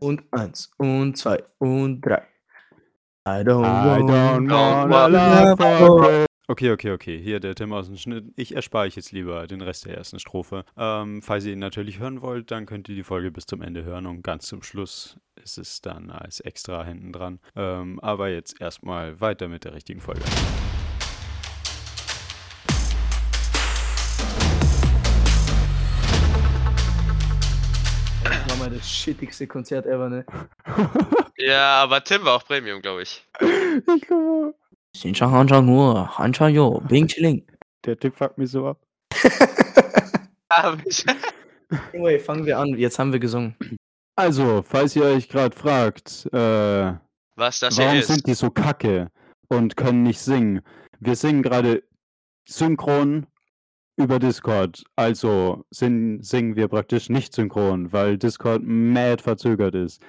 Und eins und zwei und drei. I don't, I don't wanna love for. Okay, okay, okay. Hier der Tim aus dem Schnitt. Ich erspare euch jetzt lieber den Rest der ersten Strophe. Ähm, falls ihr ihn natürlich hören wollt, dann könnt ihr die Folge bis zum Ende hören und ganz zum Schluss ist es dann als extra hinten dran. Ähm, aber jetzt erstmal weiter mit der richtigen Folge. das schittigste Konzert ever, ne? ja, aber Tim war auch Premium, glaube ich. Ich glaube. Xinjiang, Hanchang, Hu, Hanchang, Yo, Bing, Chiling. Der Typ fuckt mich so ab. anyway, fangen wir an. Jetzt haben wir gesungen. Also, falls ihr euch gerade fragt, äh, was das warum hier ist. sind die so kacke und können nicht singen? Wir singen gerade synchron über Discord. Also singen, singen wir praktisch nicht synchron, weil Discord mad verzögert ist.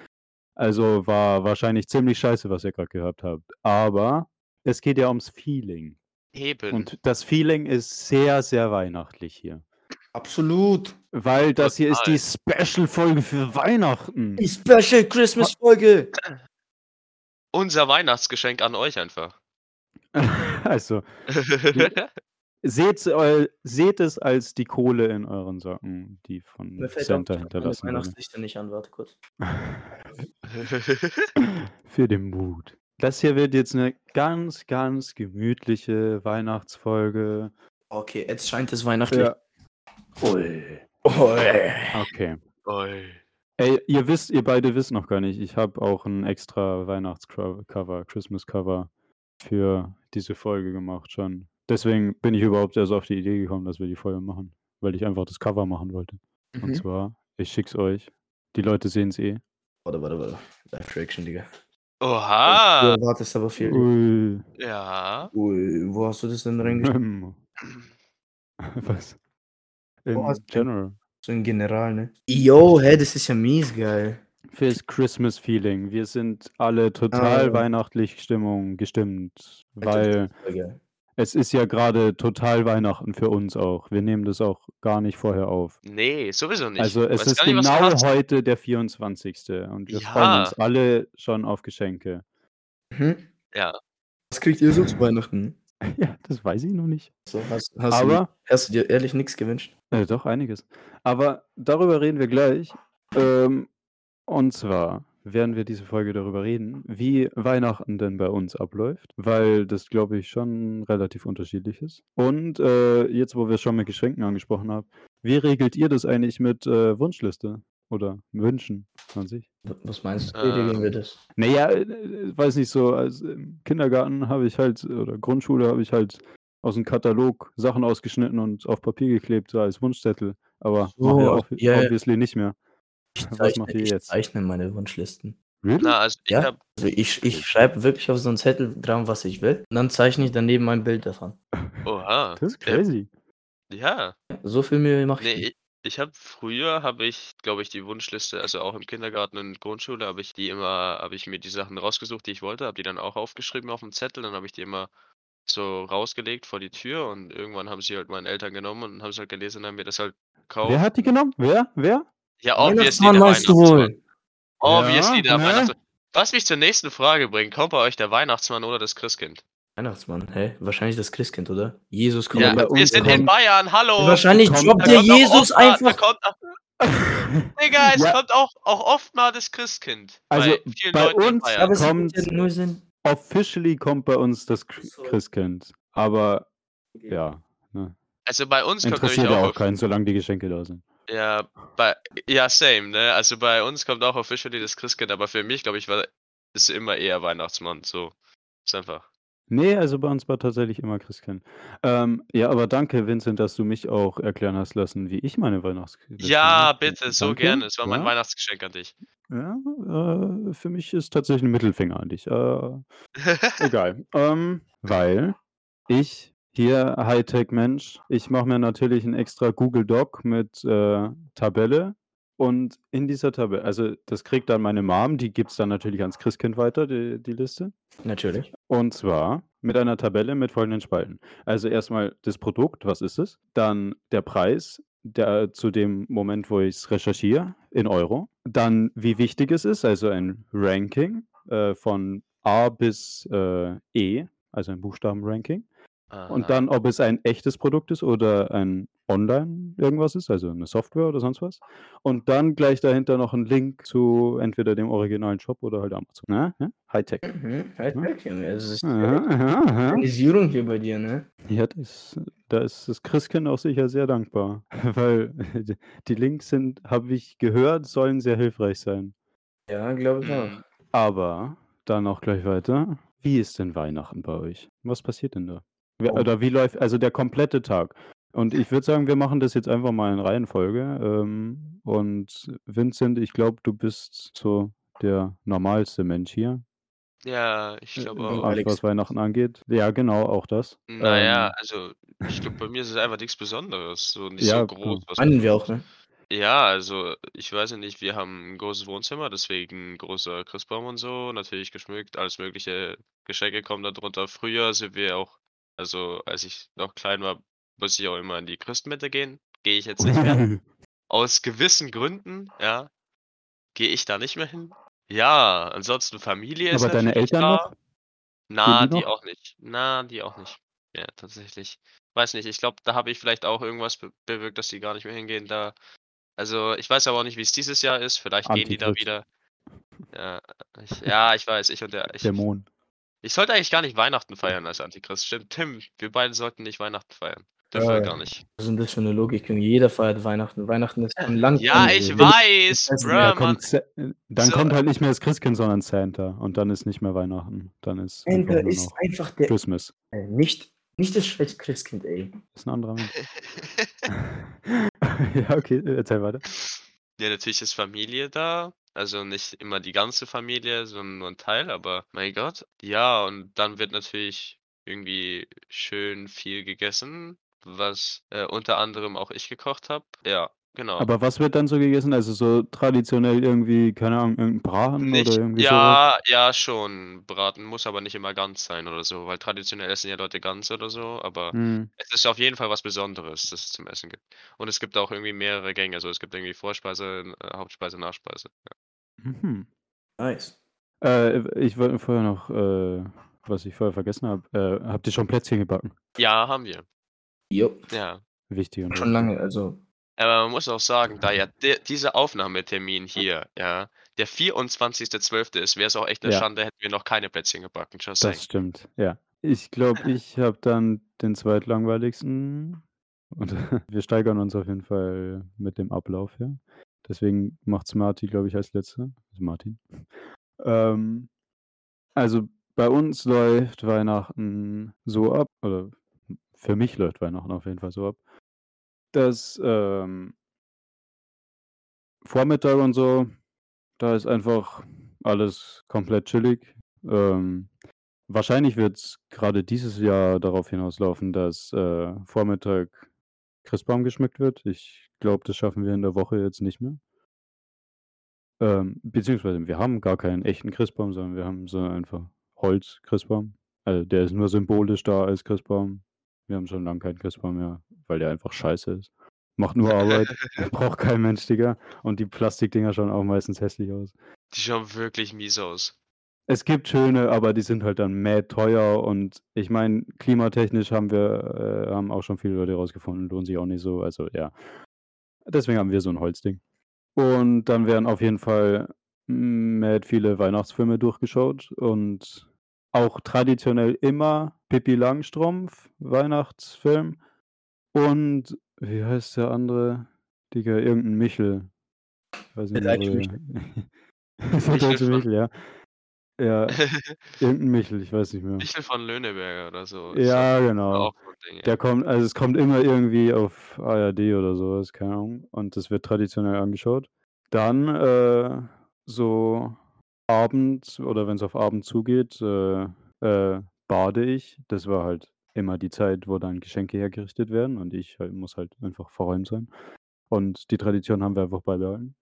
Also war wahrscheinlich ziemlich scheiße, was ihr gerade gehabt habt. Aber es geht ja ums Feeling. Eben. Und das Feeling ist sehr, sehr weihnachtlich hier. Absolut. Weil das hier ist die Special-Folge für Weihnachten. Die Special Christmas Folge. Unser Weihnachtsgeschenk an euch einfach. Also, Seht, eu- seht es als die Kohle in euren Socken, die von Mir fällt Santa meine hinterlassen wurde. Weihnachtslichter nicht an. Warte kurz. Für den Mut. Das hier wird jetzt eine ganz, ganz gemütliche Weihnachtsfolge. Okay, jetzt scheint es weihnachtlich. Ja. Ui. Ui. Okay. Oi. Ey, ihr wisst, ihr beide wisst noch gar nicht, ich habe auch ein extra Weihnachtscover, Christmas-Cover für diese Folge gemacht schon. Deswegen bin ich überhaupt erst auf die Idee gekommen, dass wir die Folge machen, weil ich einfach das Cover machen wollte. Und Mhm. zwar, ich schick's euch. Die Leute sehen es eh. Warte, warte, warte. Live Reaction, Digga. Oha. Du erwartest aber viel. Ui. Ja. Ui, wo hast du das denn reingeschrieben? Was? In denn- general. So in General, ne? Yo, hä, das ist ja mies geil. Fürs Christmas-Feeling. Wir sind alle total Ah. weihnachtlich Stimmung gestimmt, weil. Es ist ja gerade total Weihnachten für uns auch. Wir nehmen das auch gar nicht vorher auf. Nee, sowieso nicht. Also es Weiß ist gar nicht, was du genau hast. heute der 24. und wir freuen Ja. uns alle schon auf Geschenke. Mhm. Ja. Was kriegt ihr so zu Weihnachten? Ja, das weiß ich noch nicht. So, hast, hast, du, dir- Aber hast du dir ehrlich nichts gewünscht? Äh, doch, einiges. Aber darüber reden wir gleich. Ähm, und zwar werden wir diese Folge darüber reden, wie Weihnachten denn bei uns abläuft, weil das, glaube ich, schon relativ unterschiedlich ist. Und äh, jetzt, wo wir schon mit Geschenken angesprochen haben, wie regelt ihr das eigentlich mit äh, Wunschliste oder Wünschen an sich? Was meinst du? Wie regeln wir das? Naja, äh, weiß nicht so, als im Kindergarten habe ich halt, oder Grundschule habe ich halt aus dem Katalog Sachen ausgeschnitten und auf Papier geklebt, so als Wunschzettel. Aber So, ja ja, ja. obviously nicht mehr. Ich Was zeichne, macht ihr ich jetzt? zeichne meine Wunschlisten. Really? Na, also ich Ja? hab. Also ich, ich schreibe wirklich auf so einen Zettel dran, was ich will. Und dann zeichne ich daneben ein Bild davon. Oha. Das ist crazy. Ja. So viel Mühe mache ich. Nee, ich habe früher habe ich, glaube ich, die Wunschliste, also auch im Kindergarten und Grundschule, habe ich die immer, habe ich mir die Sachen rausgesucht, die ich wollte, habe die dann auch aufgeschrieben auf dem Zettel, dann habe ich die immer so rausgelegt vor die Tür und irgendwann haben sie halt meinen Eltern genommen und haben es halt gelesen und haben mir das halt gekauft. Wer hat die genommen? Wer? Wer? Ja, obviously Weihnachtsmann der meinst du wohl? Obviously Ja, der ne? Weihnachtsmann. Was mich zur nächsten Frage bringt, kommt bei euch der Weihnachtsmann oder das Christkind? Weihnachtsmann, hä? Wahrscheinlich das Christkind, oder? Jesus kommt Ja, bei wir uns sind in kommt- Bayern, hallo! Wahrscheinlich kommt- droppt der Jesus oft mal- einfach. Da kommt, Digga, es Ja. kommt auch, auch oft mal das Christkind. Also, bei vielen bei in uns- kommt- macht ja nur Sinn. Officially kommt bei uns das. Christkind. Aber ja, ne. Also bei uns kommt interessiert ja auch, auch keinen, solange die Geschenke da sind. Ja, bei, ja, same, ne? Also bei uns kommt auch officially das Christkind, aber für mich, glaube ich, war ist immer eher Weihnachtsmann, so. Ist einfach. Nee, also bei uns war tatsächlich immer Christkind. Ähm, ja, aber danke, Vincent, dass du mich auch erklären hast lassen, wie ich meine Weihnachtsliste Ja, bitte, so Danke, gerne. Es war mein ja. Weihnachtsgeschenk an dich. Ja, äh, für mich ist tatsächlich ein Mittelfinger an dich. Äh, egal. ähm, weil ich hier Hightech-Mensch, ich mache mir natürlich ein extra Google Doc mit äh, Tabelle und in dieser Tabelle, also das kriegt dann meine Mom, die gibt es dann natürlich ans Christkind weiter, die, die Liste. Natürlich. Und zwar mit einer Tabelle mit folgenden Spalten. Also erstmal das Produkt, was ist es? Dann der Preis, der zu dem Moment, wo ich es recherchiere, in Euro. dann, wie wichtig es ist, also ein Ranking äh, von A bis äh, E, also ein Buchstabenranking. Und dann, ob es ein echtes Produkt ist oder ein Online irgendwas ist, also eine Software oder sonst was. Und dann gleich dahinter noch ein Link zu entweder dem originalen Shop oder halt Amazon. Ne? Ja? Hightech. Mhm, Hightech, Junge. Es ist Aha, aha, aha. Organisierung hier bei dir, ne? Ja, das, da ist das Christkind auch sicher sehr dankbar, weil die Links sind, habe ich gehört, sollen sehr hilfreich sein. Ja, glaube ich auch. Aber dann auch gleich weiter. Wie ist denn Weihnachten bei euch? Was passiert denn da? Oder wie läuft also der komplette Tag? Und ich würde sagen, wir machen das jetzt einfach mal in Reihenfolge. Ähm, und Vincent, ich glaube, du bist so der normalste Mensch hier, Ja, ich glaube auch. was, was Weihnachten angeht. Ja, genau, auch das. Naja, Ähm, also ich glaube, bei mir ist es einfach nichts Besonderes. So nicht Ja, so groß, was Meinen wir auch, ne? Ja, also ich weiß ja nicht, wir haben ein großes Wohnzimmer, deswegen großer Christbaum und so, natürlich geschmückt, alles mögliche Geschenke kommen da drunter. Früher sind wir auch, also als ich noch klein war, musste ich auch immer in die Christmette gehen. Gehe ich jetzt nicht mehr. Aus gewissen Gründen, ja, gehe ich da nicht mehr hin. Ja, ansonsten Familie ist Aber deine Eltern da. noch? Na, die die noch? auch nicht. Na, die auch nicht. Ja, tatsächlich. Weiß nicht, ich glaube, da habe ich vielleicht auch irgendwas be bewirkt, dass die gar nicht mehr hingehen da. Also, ich weiß aber auch nicht, wie es dieses Jahr ist. Vielleicht gehen die da wieder. Ja, ich ja, ich weiß, ich und der ich Dämon. Ich sollte eigentlich gar nicht Weihnachten feiern als Antichrist. Stimmt, Tim, wir beide sollten nicht Weihnachten feiern. Dürfen wir Ja, gar nicht. Was ist denn das für eine Logik? Jeder feiert Weihnachten. Weihnachten ist schon lang Ja, ich weiß, Das bruh, Ja, kommt, Sa- dann So. kommt halt nicht mehr das Christkind, sondern Santa. Und dann ist nicht mehr Weihnachten. Dann ist einfach Santa ist einfach der, Christmas. äh, nicht, nicht das scheiß Christkind, ey. Ist ein anderer Mensch. ja, okay, erzähl weiter. Ja, natürlich ist Familie da. Also nicht immer die ganze Familie, sondern nur ein Teil, aber mein Gott. Ja, und dann wird natürlich irgendwie schön viel gegessen, was äh, unter anderem auch ich gekocht habe. Ja, genau. Aber was wird dann so gegessen? Also so traditionell irgendwie, keine Ahnung, irgendein Braten Nicht, oder irgendwie sowas? ja, ja, schon. Braten muss aber nicht immer ganz sein oder so, weil traditionell essen ja Leute Gans oder so, aber Hm. es ist auf jeden Fall was Besonderes, das es zum Essen gibt. Und es gibt auch irgendwie mehrere Gänge, also es gibt irgendwie Vorspeise, äh, Hauptspeise, Nachspeise. Ja. Mhm. Nice. Äh, ich wollte vorher noch, äh, was ich vorher vergessen habe, äh, habt ihr schon Plätzchen gebacken? Ja, haben wir. Jo. Ja. Wichtig und Schon lange, also. Aber man muss auch sagen, da ja de dieser Aufnahmetermin hier, ja, der 24.12. ist, wäre es auch echt 'ne Ja. Schande, hätten wir noch keine Plätzchen gebacken, just saying. Das stimmt, ja. Ich glaube, ich habe dann den zweitlangweiligsten und wir steigern uns auf jeden Fall mit dem Ablauf, ja. Deswegen macht's Marti, glaube ich, als Letzter. Also Martin. Ähm, also bei uns läuft Weihnachten so ab, oder für mich läuft Weihnachten auf jeden Fall so ab, dass ähm Vormittag und so, da ist einfach alles komplett chillig. Ähm, wahrscheinlich wird's grade dieses Jahr darauf hinauslaufen, dass, äh, Vormittag Christbaum geschmückt wird. Ich glaube, das schaffen wir in der Woche jetzt nicht mehr. Ähm, beziehungsweise wir haben gar keinen echten Christbaum, sondern wir haben so einfach Holz-Christbaum. Also, der ist nur symbolisch da als Christbaum. Wir haben schon lang keinen Christbaum mehr, weil der einfach scheiße ist. Macht nur Arbeit, braucht kein Mensch, Digga. Und die Plastikdinger schauen auch meistens hässlich aus. Die schauen wirklich mies aus. Es gibt schöne, aber die sind halt dann mad teuer und ich meine, klimatechnisch haben wir äh, haben auch schon viele Leute rausgefunden, lohnt sich auch nicht so, also ja. Deswegen haben wir so 'n Holzding. Und dann werden auf jeden Fall mad viele Weihnachtsfilme durchgeschaut und auch traditionell immer Pippi Langstrumpf, Weihnachtsfilm und wie heißt der andere? Digga, irgend 'n Michel. Weiß Der nicht mehr, deutsche Michel. der der Michel deutsche Michel, ja. Ja, irgend 'n Michel, ich weiß nicht mehr. Michel von Löhneberger oder so. Ja, genau. Ding, ja. Der kommt also, es kommt immer irgendwie auf ARD oder so was, keine Ahnung. Und das wird traditionell angeschaut. Dann, äh, so abends oder wenn's auf Abend zugeht, äh, äh, bade ich. Das war halt immer die Zeit, wo dann Geschenke hergerichtet werden und ich halt muss halt einfach verräumt sein. Und die Tradition haben wir einfach beibehalten.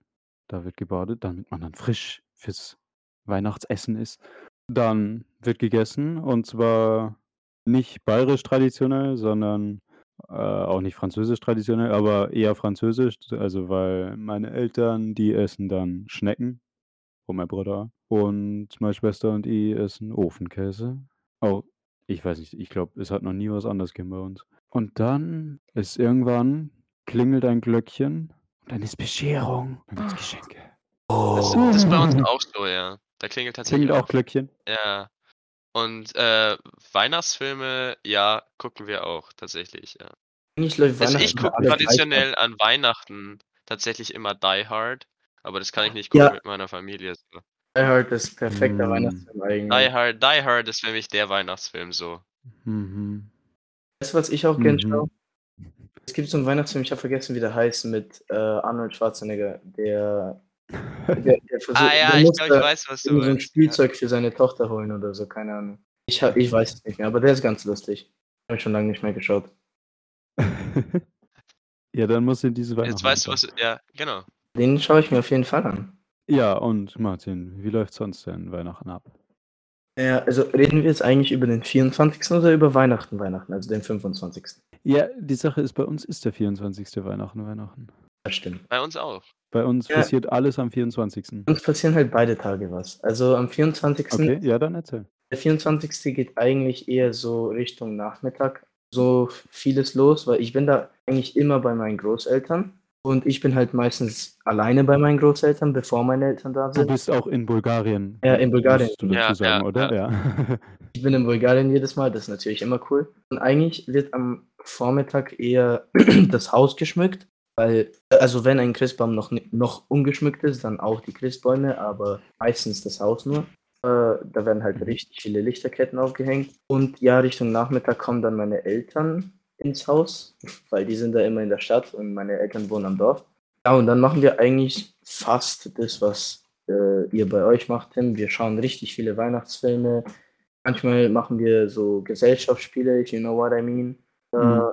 Da wird gebadet, damit man dann frisch fürs Weihnachtsessen ist. Dann wird gegessen und zwar nicht bayerisch traditionell, sondern Äh, auch nicht französisch traditionell, aber eher französisch. Also, weil meine Eltern, die essen dann Schnecken und mein Bruder und meine Schwester und ich essen Ofenkäse. Oh, ich weiß nicht, ich glaube, es hat noch nie was anderes gegeben bei uns. Und dann ist irgendwann klingelt ein Glöckchen und dann ist Bescherung, dann gibt's Geschenke. Das das ist bei uns auch so, ja. Da klingelt tatsächlich Klingelt auch Glöckchen? Ja. Und, äh, Weihnachtsfilme, ja, gucken wir auch tatsächlich, ja. Läuft Also, ich gucke gleich traditionell an Weihnachten tatsächlich immer Die Hard, aber das kann ich nicht gucken Ja. mit meiner Familie so. Die Hard ist perfekter Hm. Weihnachtsfilm Die eigentlich. Hard Die Hard ist für mich der Weihnachtsfilm so. Mhm. Weißt du, was ich auch gern Mhm. schaue? Es gibt so 'n Weihnachtsfilm, ich habe vergessen, wie der heißt, mit, äh, Arnold Schwarzenegger, der der der versucht Ah ja, der ich muss glaube, ich weiß, was du so 'n meinst, ja. Spielzeug für seine Tochter holen oder so, keine Ahnung. Ich ha ich weiß es nicht mehr, aber der ist ganz lustig. Habe ich schon lange nicht mehr geschaut. Ja, dann musst du diese Weihnachten Jetzt weißt du, was ja, genau. Den schaue ich mir auf jeden Fall an. Ja, und Martin, wie läuft sonst denn Weihnachten ab? Ja, also reden wir jetzt eigentlich über den 24. oder über Weihnachten, Weihnachten, also den 25.? Ja, die Sache ist, bei uns ist der 24. Weihnachten Weihnachten. Das stimmt. Bei uns auch. Bei uns Ja. passiert alles am 24. Uns passieren halt beide Tage was. Also am 24. Okay, ja, dann erzähl. Der 24. geht eigentlich eher so Richtung Nachmittag. So vieles los, weil ich bin da eigentlich immer bei meinen Großeltern und ich bin halt meistens alleine bei meinen Großeltern, bevor meine Eltern da Du sind. bist auch in Bulgarien, Ja, in Bulgarien. musst du dazu Ja, sagen, ja, oder? Ja. Ich bin in Bulgarien jedes Mal, das ist natürlich immer cool. Und eigentlich wird am Vormittag eher das Haus geschmückt, weil, also wenn ein Christbaum noch, noch ungeschmückt ist, dann auch die Christbäume, aber meistens das Haus nur. Äh, da werden halt Mhm. richtig viele Lichterketten aufgehängt. Und ja, Richtung Nachmittag kommen dann meine Eltern ins Haus, weil die sind da immer in der Stadt und meine Eltern wohnen am Dorf. Ja, und dann machen wir eigentlich fast das, was äh, ihr bei euch macht, Tim. Wir schauen richtig viele Weihnachtsfilme. Manchmal machen wir so Gesellschaftsspiele, if you know what I mean. Mhm.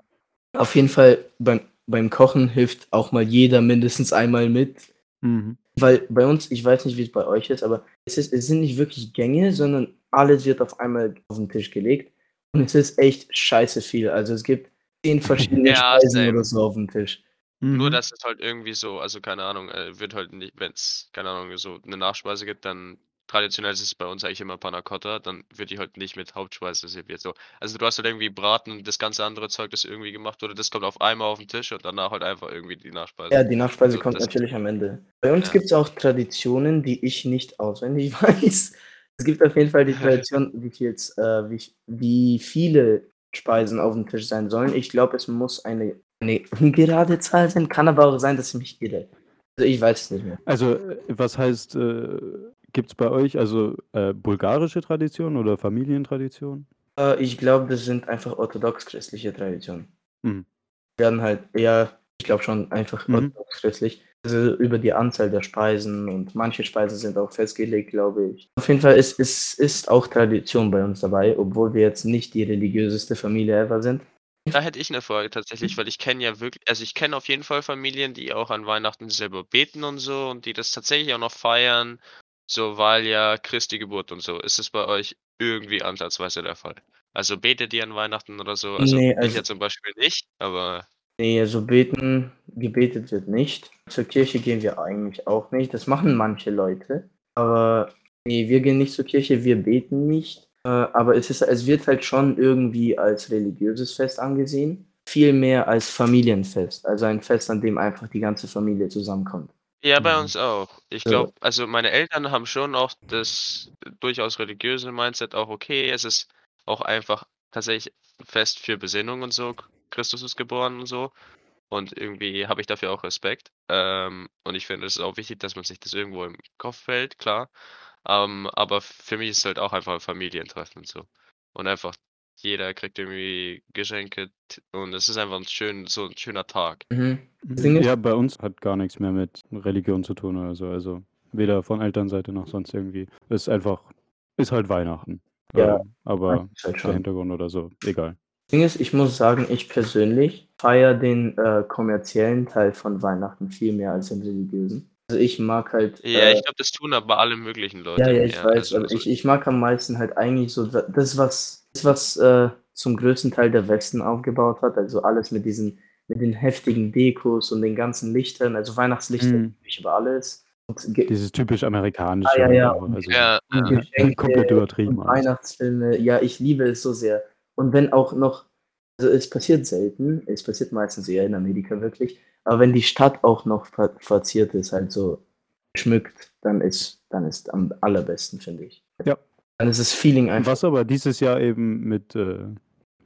Äh, auf jeden Fall beim, beim Kochen hilft auch mal jeder mindestens einmal mit. Mhm. Weil bei uns, ich weiß nicht, wie es bei euch ist, aber es, ist, es sind nicht wirklich Gänge, sondern alles wird auf einmal auf den Tisch gelegt. Und es ist echt scheiße viel. Also es gibt zehn verschiedene Ja, Speisen oder so auf dem Tisch. Nur, Mhm. dass es halt irgendwie so, also keine Ahnung, äh, wird halt nicht, wenn es, keine Ahnung, so eine Nachspeise gibt, dann traditionell ist es bei uns eigentlich immer Panna Cotta, dann wird die halt nicht mit Hauptspeise serviert. So. Also du hast halt irgendwie Braten und das ganze andere Zeug, das irgendwie gemacht wurde, das kommt auf einmal auf den Tisch und danach halt einfach irgendwie die Nachspeise. Ja, die Nachspeise So, kommt natürlich am Ende. Bei uns Ja. gibt es auch Traditionen, die ich nicht auswendig weiß. Es gibt auf jeden Fall die Tradition, wie, viel jetzt, äh, wie, wie viele Speisen auf dem Tisch sein sollen. Ich glaube, es muss eine, eine ungerade Zahl sein, kann aber auch sein, dass ich mich irre. Also ich weiß es nicht mehr. Also, äh, was heißt, äh, gibt es bei euch also äh, bulgarische Tradition oder Familientradition? Äh, ich glaube, das sind einfach orthodox-christliche Traditionen. Mhm. Werden halt eher, ich glaube schon einfach Mhm. orthodox-christlich. Also über die Anzahl der Speisen und manche Speisen sind auch festgelegt, glaube ich. Auf jeden Fall ist, ist, ist auch Tradition bei uns dabei, obwohl wir jetzt nicht die religiöseste Familie ever sind. Da hätte ich eine Frage tatsächlich, weil ich kenne ja wirklich, also ich kenne auf jeden Fall Familien, die auch an Weihnachten selber beten und so und die das tatsächlich auch noch feiern, so weil ja Christi Geburt und so. Ist es bei euch irgendwie ansatzweise der Fall? Also betet ihr an Weihnachten oder so? Also Nee, ich also- ja zum Beispiel nicht, aber Nee, also beten, gebetet wird nicht. Zur Kirche gehen wir eigentlich auch nicht. Das machen manche Leute. Aber nee, wir gehen nicht zur Kirche, wir beten nicht. Äh, aber es, ist, es wird halt schon irgendwie als religiöses Fest angesehen. Viel mehr als Familienfest. Also ein Fest, an dem einfach die ganze Familie zusammenkommt. Ja, bei Mhm. uns auch. Ich glaube, also meine Eltern haben schon auch das durchaus religiöse Mindset auch okay. Es ist auch einfach tatsächlich Fest für Besinnung und so. Christus ist geboren und so. Und irgendwie habe ich dafür auch Respekt. Ähm, und ich finde, es ist auch wichtig, dass man sich das irgendwo im Kopf hält, klar. Ähm, aber für mich ist es halt auch einfach ein Familientreffen und so. Und einfach jeder kriegt irgendwie Geschenke t- und es ist einfach ein schön, so ein schöner Tag. Mhm. Ist- Ja, bei uns hat gar nichts mehr mit Religion zu tun oder so. Also weder von Elternseite noch sonst irgendwie. Es ist einfach, ist halt Weihnachten. Ja, Ähm, aber halt der. Hintergrund oder so, egal. Ding ist, ich muss sagen, ich persönlich feiere den äh, kommerziellen Teil von Weihnachten viel mehr als den religiösen. Also ich mag halt. Ja, äh, ich glaube, das tun aber alle möglichen Leute. Ja, ja, ich weiß, also aber so- ich, ich mag am meisten halt eigentlich so da- das, was, was äh, zum größten Teil der Westen aufgebaut hat. Also alles mit diesen, mit den heftigen Dekos und den ganzen Lichtern, also Weihnachtslichter Mhm. über alles. Und Dieses typisch amerikanische. Ah, ja, ja. genau, Also Ja, ja. Komplett übertrieben. Weihnachtsfilme. Ja, ich liebe es so sehr. Und wenn auch noch, also es passiert selten, es passiert meistens eher in Amerika wirklich, aber wenn die Stadt auch noch ver verziert ist, halt so geschmückt, dann ist, dann ist am allerbesten, finde ich. Ja. Dann ist das Feeling einfach. Was aber dieses Jahr eben mit äh,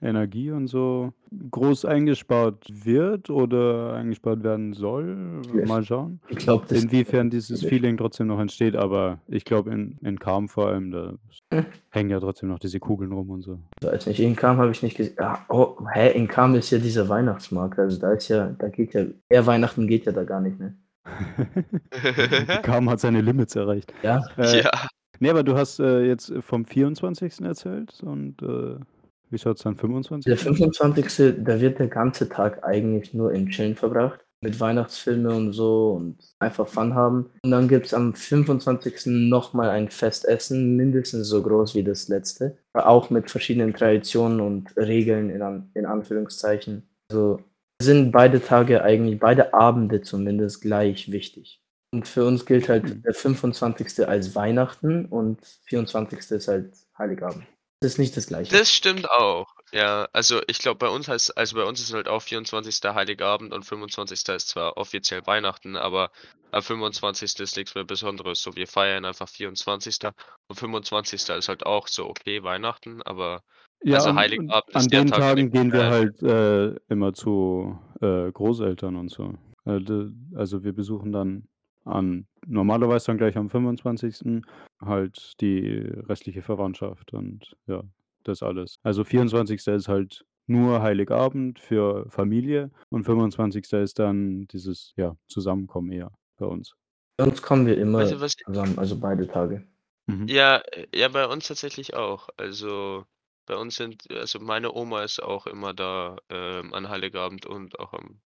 Energie und so groß eingespart wird oder eingespart werden soll. Mal schauen. Ich glaube, das Inwiefern dieses. Feeling trotzdem noch entsteht, aber ich glaube in, in Calm vor allem, da Hm. hängen ja trotzdem noch diese Kugeln rum und so. weiß nicht, in Kam habe ich nicht gesehen. Ah, oh, hä, in Kam ist ja dieser Weihnachtsmarkt, also da ist ja, da geht ja, eher Weihnachten geht ja da gar nicht mehr. Calm hat seine Limits erreicht. Ja, Äh, ja. Nee, aber du hast äh, jetzt vom 24. erzählt und äh, wie schaut es dann 25? Der 25. da wird der ganze Tag eigentlich nur im Chillen verbracht. Mit Weihnachtsfilme und so und einfach Fun haben. Und dann gibt es am 25. nochmal ein Festessen, mindestens so groß wie das letzte. Auch mit verschiedenen Traditionen und Regeln in, An in Anführungszeichen. Also sind beide Tage eigentlich, beide Abende zumindest gleich wichtig. Und für uns gilt halt Mhm. der 25. als Weihnachten und 24. ist halt Heiligabend. Das ist nicht das gleiche. Das stimmt auch. Ja, also ich glaube, bei uns heißt, also bei uns ist halt auch 24. Heiligabend und 25. ist zwar offiziell Weihnachten, aber am 25. ist nichts mehr Besonderes. So, wir feiern einfach 24. und 25. ist halt auch so, okay, Weihnachten, aber Ja, Also Heiligabend an ist der den Tag, an Tagen gehen wir halt äh, immer zu äh, Großeltern und so. Äh, Also wir besuchen dann an normalerweise dann gleich am 25. halt die restliche Verwandtschaft und ja, das alles. Also 24. ist halt nur Heiligabend für Familie und 25. ist dann dieses ja Zusammenkommen eher bei uns. Sonst kommen wir immer Weißt du, was- zusammen, also beide Tage. Mhm. ja, äh, ja, bei uns tatsächlich auch. Also bei uns sind, also meine Oma ist auch immer da ähm, an Heiligabend und auch am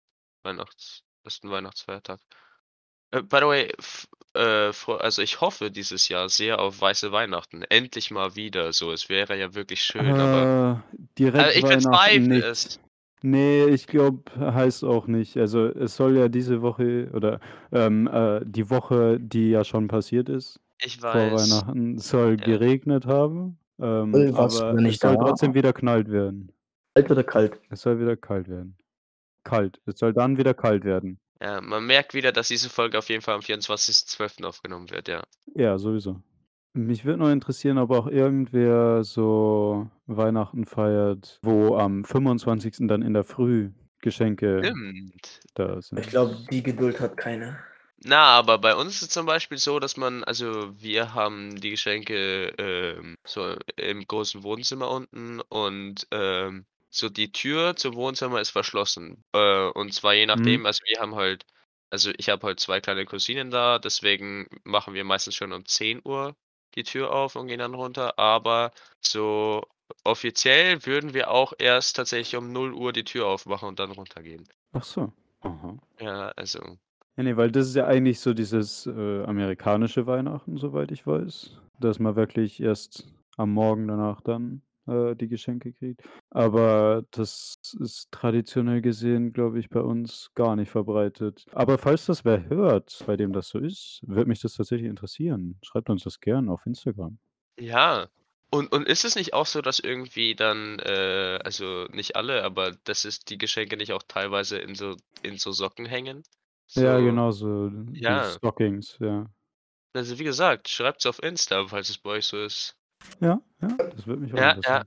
Weihnachts, ersten Weihnachtsfeiertag. Äh, by the way, f- äh, fro- also ich hoffe dieses Jahr sehr auf weiße Weihnachten. Endlich mal wieder so. Es wäre ja wirklich schön, aber Äh, direkt also ich Weihnachten bezweifle nicht. es. Nee, ich glaube, heißt auch nicht. Also es soll ja diese Woche oder ähm, äh, die Woche, die ja schon passiert ist, Ich vor weiß. Weihnachten, soll Ja. geregnet haben. Ähm, Äh, was, aber wenn es ich soll da trotzdem war? wieder kalt werden. Kalt oder kalt? Es soll wieder kalt werden. Kalt. Es soll dann wieder kalt werden. Ja, man merkt wieder, dass diese Folge auf jeden Fall am 24.12. aufgenommen wird, ja. Ja, sowieso. Mich würde noch interessieren, ob auch irgendwer so Weihnachten feiert, wo am 25. dann in der Früh Geschenke Stimmt. da sind. Ich glaube, die Geduld hat keiner. Na, aber bei uns ist es zum Beispiel so, dass man, also wir haben die Geschenke ähm, so im großen Wohnzimmer unten und ähm, so die Tür zum Wohnzimmer ist verschlossen. Äh, und zwar je nachdem, also wir haben halt, also ich habe halt zwei kleine Cousinen da, deswegen machen wir meistens schon um 10 Uhr die Tür auf und gehen dann runter, aber so offiziell würden wir auch erst tatsächlich um 0 Uhr die Tür aufmachen und dann runtergehen. Ach so. Aha. Ja, also. Ja, ne, weil das ist ja eigentlich so dieses äh, amerikanische Weihnachten, soweit ich weiß, dass man wirklich erst am Morgen danach dann äh, die Geschenke kriegt. Aber das ist traditionell gesehen, glaube ich, bei uns gar nicht verbreitet. Aber falls das wer hört, bei dem das so ist, würde mich das tatsächlich interessieren. Schreibt uns das gern auf Instagram. Ja. Und, und ist es nicht auch so, dass irgendwie dann, äh, also nicht alle, aber dass es die Geschenke nicht auch teilweise in so, in so Socken hängen? Ja, So, genau so. Ja. Stockings, ja. Also wie gesagt, schreibt's auf Insta, falls es bei euch so ist. Ja, ja, das würde mich auch Ja, interessieren.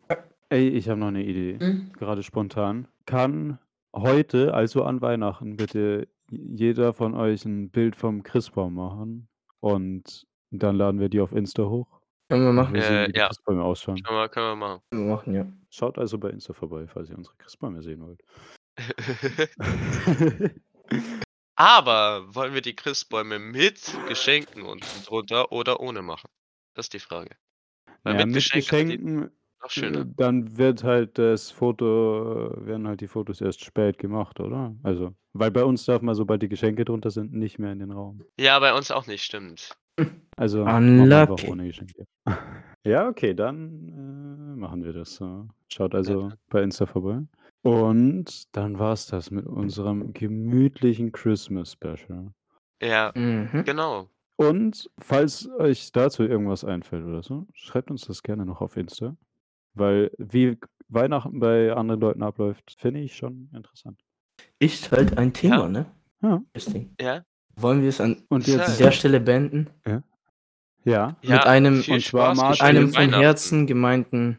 Ey, ich habe noch eine Idee. Hm? gerade spontan. Kann heute, also an Weihnachten, bitte jeder von euch ein Bild vom Christbaum machen und dann laden wir die auf Insta hoch. Können wir machen. will sehen, Äh, wie die ja. Christbäume ausschauen. Können wir, können wir machen. Können wir machen, ja. Schaut also bei Insta vorbei, falls ihr unsere Christbäume sehen wollt. aber wollen wir die Christbäume mit Geschenken unten drunter oder ohne machen? Das ist die Frage. Weil ja, mit mit Geschenken Geschenken, noch äh, schöner. dann wird halt das Foto, äh, werden halt die Fotos erst spät gemacht, oder? Also, weil bei uns darf man, sobald die Geschenke drunter sind, nicht mehr in den Raum. Ja, bei uns auch nicht, stimmt. Also machen wir einfach ohne Geschenke. Ja, okay, dann äh, machen wir das so. Schaut also bei Insta vorbei. Und dann war's das mit unserem gemütlichen Christmas Special. Ja, Mhm. genau. Und falls euch dazu irgendwas einfällt oder so, schreibt uns das gerne noch auf Insta. Weil wie Weihnachten bei anderen Leuten abläuft, finde ich schon interessant. Ist halt ein Thema, Ja. ne? Ja. Das Ding. Ja, Wollen wir es an Und Ja. jetzt, der Stelle beenden? ja, ja Mit einem- und zwar Mit einem von. Herzen gemeinten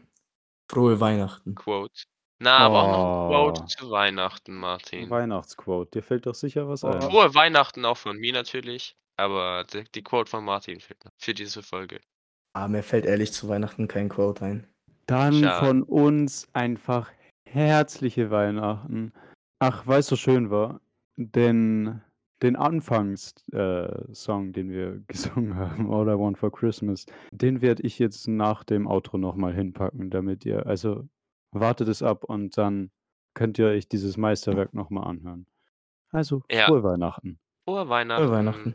Frohe Weihnachten. Quote. Na, aber auch noch ein Oh. Quote zu Weihnachten, Martin. Weihnachtsquote. Dir fällt doch sicher was Oh. ein. Frohe Weihnachten auch von mir natürlich, aber die, die Quote von Martin fehlt noch für diese Folge. Ah, mir fällt ehrlich zu Weihnachten kein Quote ein. Dann Schade. von uns einfach herzliche Weihnachten. Ach, weil es so schön war, denn den Anfangssong, äh, Song, den wir gesungen haben, All I Want for Christmas, den werde ich jetzt nach dem Outro nochmal hinpacken, damit ihr, also wartet es ab und dann könnt ihr euch dieses Meisterwerk nochmal anhören. Also, Ja. frohe Weihnachten. Frohe Weihnachten. Frohe Weihnachten.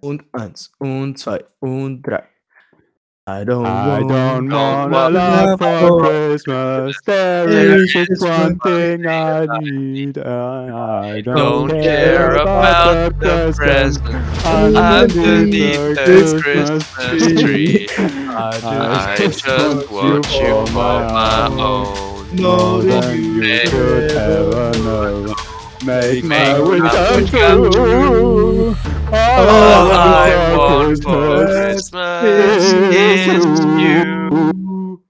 Und eins, und zwei, und drei. I don't, I want don't want a lot for Christmas. There is just one thing I need. I I Don't don't care about the present underneath the Christmas tree. I just want you for my own. More than you could ever know. Make my wish come true. All All I I want for Christmas Christmas is you.